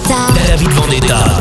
Vendetta. David Vendetta.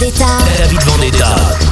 Vendetta. David Vendetta.